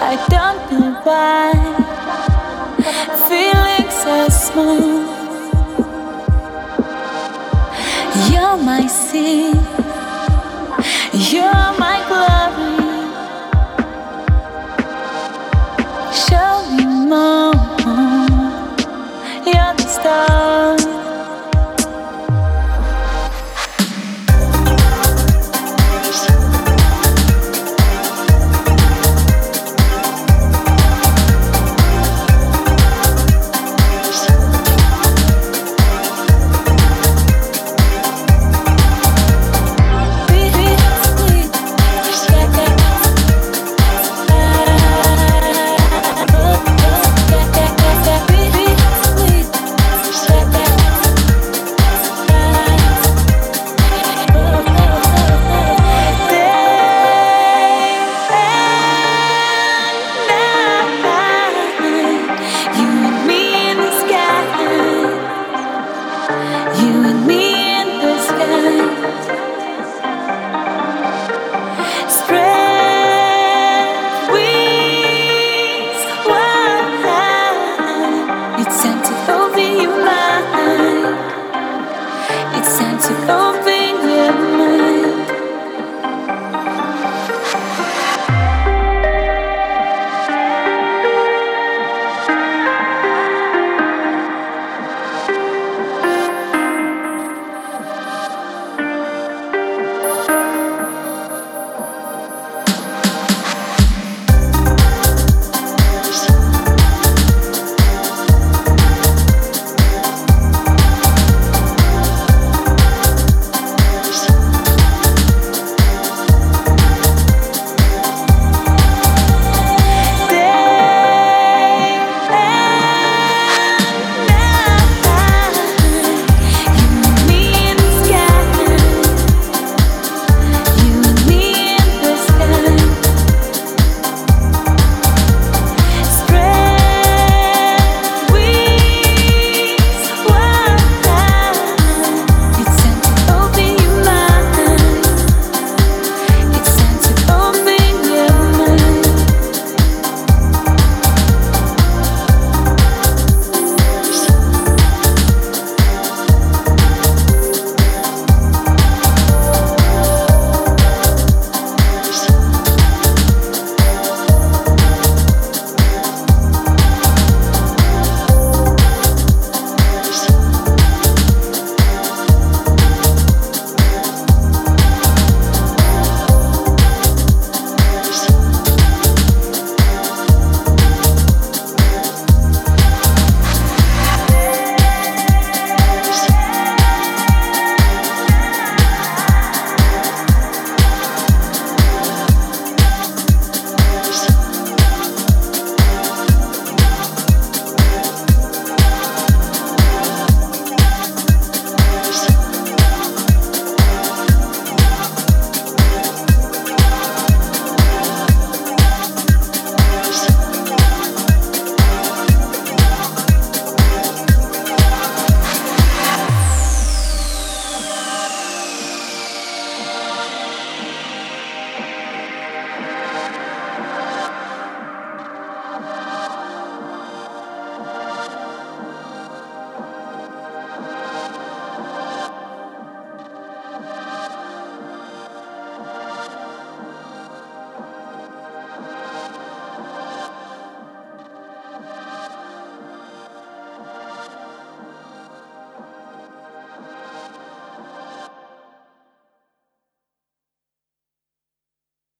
wonder why feelings are smooth. You're my sea, you're my to.